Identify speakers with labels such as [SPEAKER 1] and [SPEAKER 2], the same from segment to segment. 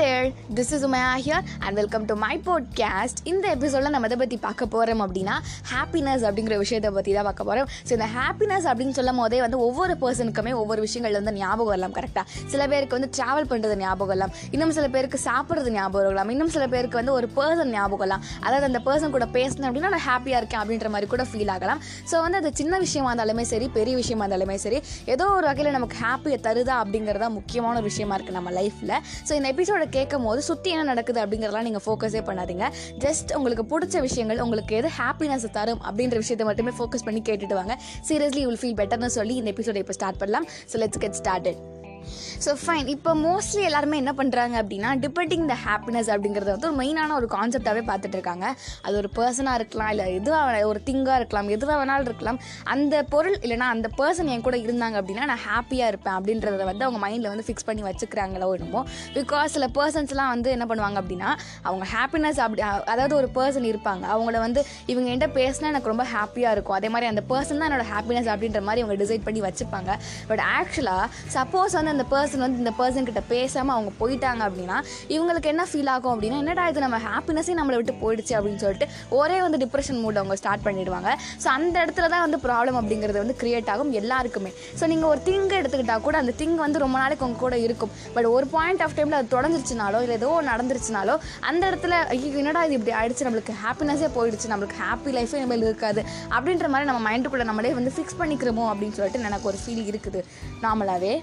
[SPEAKER 1] There this is Umaiya here and welcome to my podcast இந்த எபிசோடில் நம்ம எதை பற்றி பார்க்க போகிறோம் அப்படின்னா ஹாப்பினஸ் அப்படிங்கிற விஷயத்தை பற்றி தான் பார்க்க போகிறோம் ஸோ இந்த ஹாப்பினஸ் அப்படின்னு சொல்லும் போதே வந்து ஒவ்வொரு பர்சனுக்குமே ஒவ்வொரு விஷயங்கள் வந்து ஞாபகம் வரலாம் கரெக்டாக சில பேருக்கு வந்து ட்ராவல் பண்ணுறது ஞாபகம் வரலாம். இன்னும் சில பேருக்கு சாப்பிட்றது ஞாபகம் வரலாம். இன்னும் சில பேருக்கு வந்து ஒரு பர்சன் ஞாபகம் வரலாம். அதாவது அந்த பர்சன் கூட பேசினேன் அப்படின்னா நான் ஹாப்பியாக இருக்கேன் அப்படின்ற மாதிரி கூட ஃபீல் ஆகலாம். ஸோ வந்து அது சின்ன விஷயமா இருந்தாலுமே சரி பெரிய விஷயமா இருந்தாலுமே சரி ஏதோ ஒரு வகையில் நமக்கு ஹாப்பியை தருதா அப்படிங்கிறதா முக்கியமான ஒரு விஷயமா இருக்குது நம்ம லைஃப்பில் ஸோ இந்த எபிசோட கேட்கும் போது சுற்றி என்ன நடக்குது அப்படிங்கிறதெல்லாம் நீங்கள் ஃபோக்கஸே பண்ணாதீங்க. ஜஸ்ட் உங்களுக்கு பிடிச்ச விஷயங்கள் உங்களுக்கு எது ஹாப்பினஸ் தரும் அப்படின்ற விஷயத்தை மட்டுமே ஃபோக்கஸ் பண்ணி கேட்டுட்டு வாங்க. சீரியஸ்லி வில் ஃபீல் பெட்டர்னு சொல்லி இந்த எபிசோட இப்போ ஸ்டார்ட் பண்ணலாம். So let's get started so fine இப்போ மோஸ்ட்லி எல்லாருமே என்ன பண்ணுறாங்க அப்படின்னா டிபெண்டிங் த ஹாப்பினஸ் அப்படிங்கிறத வந்து ஒரு மெயினான ஒரு கான்செப்டாகவே பார்த்துட்டு இருக்காங்க. அது ஒரு பர்சனாக இருக்கலாம் இல்லை எதுவாக ஒரு திங்காக இருக்கலாம் எதுவாக வேணாலும் இருக்கலாம். அந்த பொருள் இல்லைனா அந்த பர்சன் என் கூட இருந்தாங்க அப்படின்னா நான் ஹாப்பியாக இருப்பேன் அப்படின்றத வந்து அவங்க மைண்டில் வந்து ஃபிக்ஸ் பண்ணி வச்சுக்கிறாங்களோ என்னமோ. பிகாஸ் சில பர்சன்ஸ்லாம் வந்து என்ன பண்ணுவாங்க அப்படின்னா அவங்க ஹாப்பினஸ் அப்படி அதாவது ஒரு பர்சன் இருப்பாங்க. அவங்கள வந்து இவங்க என்கிட்ட பேசினா எனக்கு ரொம்ப ஹாப்பியாக இருக்கும். அதே மாதிரி அந்த பர்சன் தான் என்னோட ஹாப்பினஸ் அப்படின்ற மாதிரி அவங்க டிசைட் பண்ணி வச்சுப்பாங்க. பட் ஆக்சுவலாக சப்போஸ் வந்து அந்த பர்சன் வந்து இந்த பர்சன் கிட்ட பேசாமல் அவங்க போயிட்டாங்க அப்படின்னா இவங்களுக்கு என்ன ஃபீல் ஆகும் அப்படின்னா என்னடா இது நம்ம ஹாப்பினஸே நம்மளை விட்டு போயிடுச்சு அப்படின்னு சொல்லிட்டு ஒரே வந்து டிப்ரெஷன் மூட் அவங்க ஸ்டார்ட் பண்ணிடுவாங்க. ஸோ அந்த இடத்துல தான் வந்து ப்ராப்ளம் அப்படிங்கிறது வந்து கிரியேட் ஆகும் எல்லாருக்குமே. ஸோ நீங்கள் ஒரு திங்கை எடுத்துக்கிட்டால் கூட அந்த திங்க் வந்து ரொம்ப நாளைக்கு உங்க கூட இருக்கும். பட் ஒரு பாயிண்ட் ஆஃப் டைமில் அது தொடங்கிருச்சுனாலோ இல்லை ஏதோ நடந்துருச்சுனாலோ அந்த இடத்துல என்னடா இது இப்படி ஆயிடுச்சு? நம்மளுக்கு ஹாப்பினஸே போயிடுச்சு. நம்மளுக்கு ஹாப்பி லைஃபே நம்ம இருக்காது. அப்படின்ற மாதிரி நம்ம மைண்டுக்குள்ளே நம்மளே வந்து ஃபிக்ஸ் பண்ணிக்கிறோமோ அப்படின்னு சொல்லிட்டு எனக்கு ஒரு ஃபீல் இருக்குது. நார்மலாகவே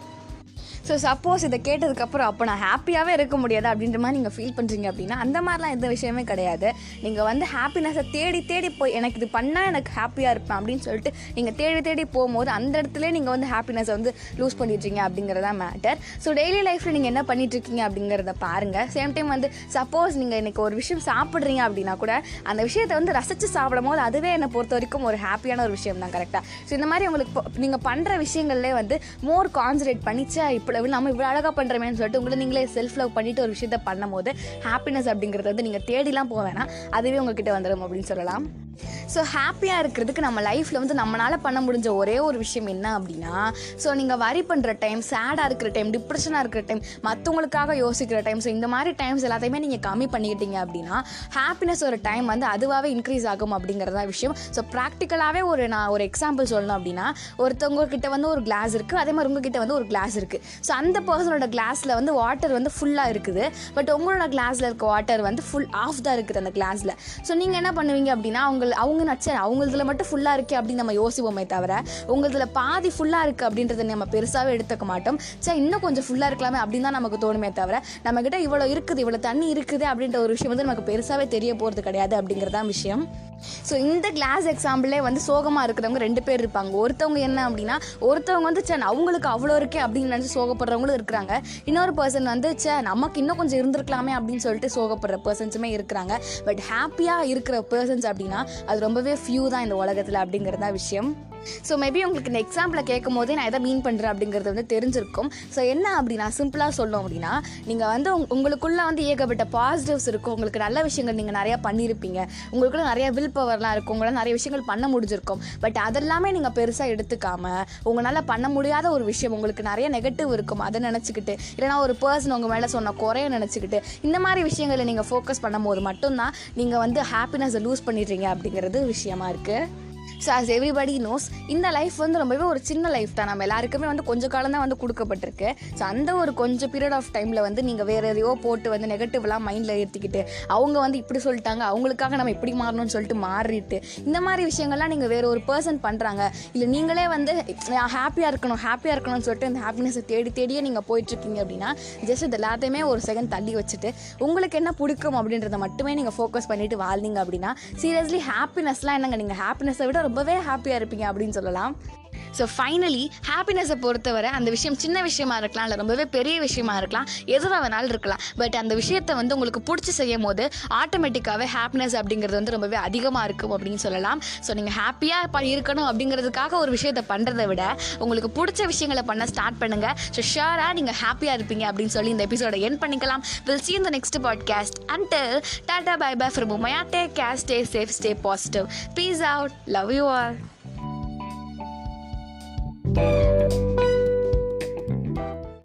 [SPEAKER 1] ஸோ சப்போஸ் இதை கேட்டதுக்கப்புறம் அப்போ நான் ஹாப்பியாகவே இருக்க முடியாது அப்படின்ற மாதிரி நீங்கள் ஃபீல் பண்ணுறீங்க அப்படின்னா அந்த மாதிரிலாம் எந்த விஷயமே கிடையாது. நீங்கள் வந்து ஹாப்பினஸை தேடி தேடி போய் எனக்கு இது பண்ணால் எனக்கு ஹாப்பியாக இருப்பேன் அப்படின்னு சொல்லிட்டு நீங்கள் தேடி தேடி போகும்போது அந்த இடத்துல நீங்கள் வந்து ஹாப்பினஸை வந்து லூஸ் பண்ணிடுறீங்க அப்படிங்கிறதா மேட்டர் ஸோ டெய்லி லைஃப்பில் நீங்கள் என்ன பண்ணிட்டுருக்கீங்க அப்படிங்கிறத பாருங்கள் சேம் டைம் வந்து சப்போஸ் நீங்கள் இன்றைக்கி ஒரு விஷயம் சாப்பிட்றீங்க அப்படின்னா கூட அந்த விஷயத்தை வந்து ரசித்து சாப்பிடும் போது அதுவே என்னை பொறுத்த வரைக்கும் ஒரு ஹாப்பியான ஒரு விஷயம் தான் கரெக்டாக ஸோ இந்த மாதிரி உங்களுக்கு நீங்கள் பண்ணுற விஷயங்கள்லேயே வந்து மோர் கான்சன்ட்ரேட் பண்ணிச்சா இப்போ நம்ம இவ்வளோ அழகாக பண்ணுறமேன்னு சொல்லிட்டு உங்களை நீங்களே செல்ஃப் லவ் பண்ணிட்டு ஒரு விஷயத்த பண்ணும்போது ஹாப்பினஸ் அப்படிங்கிறது வந்து நீங்கள் தேடிலாம் போக வேணாம். அதுவே உங்ககிட்ட வந்துடும் அப்படின்னு சொல்லலாம். ஸோ ஹாப்பியாக இருக்கிறதுக்கு நம்ம லைஃப்பில் வந்து நம்மளால் பண்ண முடிஞ்ச ஒரே ஒரு விஷயம் என்ன அப்படின்னா ஸோ நீங்கள் வரி பண்ணுற டைம் சேடாக இருக்கிற டைம் டிப்ரெஷனாக இருக்கிற டைம் மற்றவங்களுக்காக யோசிக்கிற டைம் ஸோ இந்த மாதிரி டைம்ஸ் எல்லாத்தையுமே நீங்கள் கம்மி பண்ணிக்கிட்டீங்க அப்படின்னா ஹாப்பினஸ் ஒரு டைம் வந்து அதுவாகவே இன்க்ரீஸ் ஆகும் அப்படிங்கிறதா விஷயம். ஸோ ப்ராக்டிக்கலாகவே ஒரு நான் ஒரு எக்ஸாம்பிள் சொல்லணும் அப்படின்னா ஒருத்தவங்க கிட்ட வந்து ஒரு கிளாஸ் இருக்குது அதே மாதிரி உங்ககிட்ட வந்து ஒரு கிளாஸ் இருக்குது ஸோ அந்த பர்சனோட கிளாஸில் வந்து வாட்டர் வந்து ஃபுல்லாக இருக்குது. பட் உங்களோட கிளாஸில் இருக்க வாட்டர் வந்து ஃபுல் ஆஃப் தான் இருக்குது அந்த கிளாஸில் ஸோ நீங்கள் என்ன பண்ணுவீங்க அப்படின்னா அவங்க அவங்க நச்ச அவங்களதுல மட்டும் ஃபுல்லாக இருக்கே அப்படின்னு நம்ம யோசிப்போமே தவிர உங்களதுல பாதி ஃபுல்லாக இருக்குது அப்படின்றத நம்ம பெருசாகவே எடுத்துக்க மாட்டோம். சே இன்னும் கொஞ்சம் ஃபுல்லாக இருக்கலாமே அப்படின்னு தான் நமக்கு தோணுமே தவிர நம்மக்கிட்ட இவ்வளோ இருக்குது இவ்வளோ தண்ணி இருக்குது அப்படின்ற ஒரு விஷயம் வந்து நமக்கு பெருசாகவே தெரிய போகிறது கிடையாது அப்படிங்கிறதான் விஷயம். ஸோ இந்த கிளாஸ் எக்ஸாம்பிளே வந்து சோகமாக இருக்கிறவங்க ரெண்டு பேர் இருப்பாங்க. ஒருத்தவங்க என்ன அப்படின்னா ஒருத்தவங்க வந்து சே அவங்களுக்கு அவ்வளோ இருக்கே அப்படின்னு நினச்சி சோகப்படுறவங்களும் இருக்கிறாங்க. இன்னொரு பர்சன் வந்து சே நமக்கு இன்னும் கொஞ்சம் இருந்திருக்கலாமே அப்படின்னு சொல்லிட்டு சோகப்படுற பர்சன்ஸுமே இருக்கிறாங்க. பட் ஹாப்பியாக இருக்கிற பர்சன்ஸ் அப்படின்னா அது ரொம்பவே ஃபியூ தான் இந்த உலகத்தில் அப்படிங்கிறது தான் விஷயம். ஸோ மேபி உங்களுக்கு இந்த எக்ஸாம்பிளை கேட்கும் போதே நான் எதை மீன் பண்ணுறேன் அப்படிங்கிறது வந்து தெரிஞ்சிருக்கும். ஸோ என்ன அப்படின்னா சிம்பிளாக சொல்லணும் அப்படின்னா நீங்கள் வந்து உங் உங்களுக்குள்ளே வந்து ஏகப்பட்ட பாசிட்டிவ்ஸ் இருக்கும். உங்களுக்கு நல்ல விஷயங்கள் நீங்கள் நிறையா பண்ணியிருப்பீங்க உங்களுக்குள்ள நிறைய வில் பவர்லாம் இருக்கும். உங்களால் நிறைய விஷயங்கள் பண்ண முடிஞ்சிருக்கும். பட் அதெல்லாமே நீங்கள் பெருசாக எடுத்துக்காம உங்களால் பண்ண முடியாத ஒரு விஷயம் உங்களுக்கு நிறைய நெகட்டிவ் இருக்கும். அதை நினச்சிக்கிட்டு இல்லைனா ஒரு பர்சன் உங்கள் மேலே சொன்ன குறைய நினச்சிக்கிட்டு இந்த மாதிரி விஷயங்களை நீங்கள் ஃபோக்கஸ் பண்ணும்போது மட்டும்தான் நீங்கள் வந்து ஹாப்பினஸை லூஸ் பண்ணிடுறீங்க அப்படிங்கிறது விஷயமா இருக்குது ஸோ ஆஸ் எவ்ரிபடி நோஸ் இந்த லைஃப் வந்து ரொம்பவே ஒரு சின்ன லைஃப் தான். நம்ம எல்லாருக்குமே வந்து கொஞ்சம் காலம் தான் வந்து கொடுக்கப்பட்டிருக்கு. ஸோ அந்த ஒரு கொஞ்சம் பீரியட் ஆஃப் டைமில் வந்து நீங்கள் வேறு எதையோ போட்டு வந்து நெகட்டிவ்லாம் மைண்டில் ஏற்றிக்கிட்டு அவங்க வந்து இப்படி சொல்லிட்டாங்க அவங்களுக்காக நம்ம எப்படி மாறணும்னு சொல்லிட்டு மாறிட்டு இந்த மாதிரி விஷயங்கள்லாம் நீங்கள் வேறு ஒரு பர்சன் பண்ணுறாங்க இல்லை நீங்களே வந்து ஹாப்பியாக இருக்கணும் ஹாப்பியாக இருக்கணும்னு சொல்லிட்டு இந்த ஹாப்பினஸை தேடி தேடியே நீங்கள் போயிட்டுருக்கீங்க அப்படின்னா ஜஸ்ட் இது எல்லாத்தையுமே ஒரு செகண்ட் தள்ளி வச்சுட்டு உங்களுக்கு என்ன பிடிக்கும் அப்படின்றத மட்டுமே நீங்கள் ஃபோக்கஸ் பண்ணிட்டு வாழ்ந்தீங்க அப்படின்னா சீரியஸ்லி ஹாப்பினஸ்லாம் என்னங்க? நீங்கள் ஹாப்பினஸை விட ரொம்பவே ஹாப்பியாக இருப்பீங்க அப்படின்னு சொல்லலாம். ஸோ ஃபைனலி ஹாப்பினஸை பொறுத்தவரை அந்த விஷயம் சின்ன விஷயமா இருக்கலாம் இல்லை ரொம்பவே பெரிய விஷயமா இருக்கலாம் எதுவாக வேணாலும் இருக்கலாம். பட் அந்த விஷயத்தை வந்து உங்களுக்கு பிடிச்சி செய்யும் போது ஆட்டோமேட்டிக்காகவே ஹாப்பினஸ் அப்படிங்கிறது வந்து ரொம்பவே அதிகமாக இருக்கும் அப்படின்னு சொல்லலாம். ஸோ நீங்கள் ஹாப்பியாக இருக்கணும் அப்படிங்கிறதுக்காக ஒரு விஷயத்தை பண்ணுறதை விட உங்களுக்கு பிடிச்ச விஷயங்களை பண்ண ஸ்டார்ட் பண்ணுங்கள் ஸோ ஷியராக நீங்கள் ஹாப்பியாக இருப்பீங்க அப்படின்னு சொல்லி இந்த எபிசோட என் பண்ணிக்கலாம். வில் சி இந்த next podcast until tata bye bye from Umaiya take care stay safe stay positive peace out love you all Bye.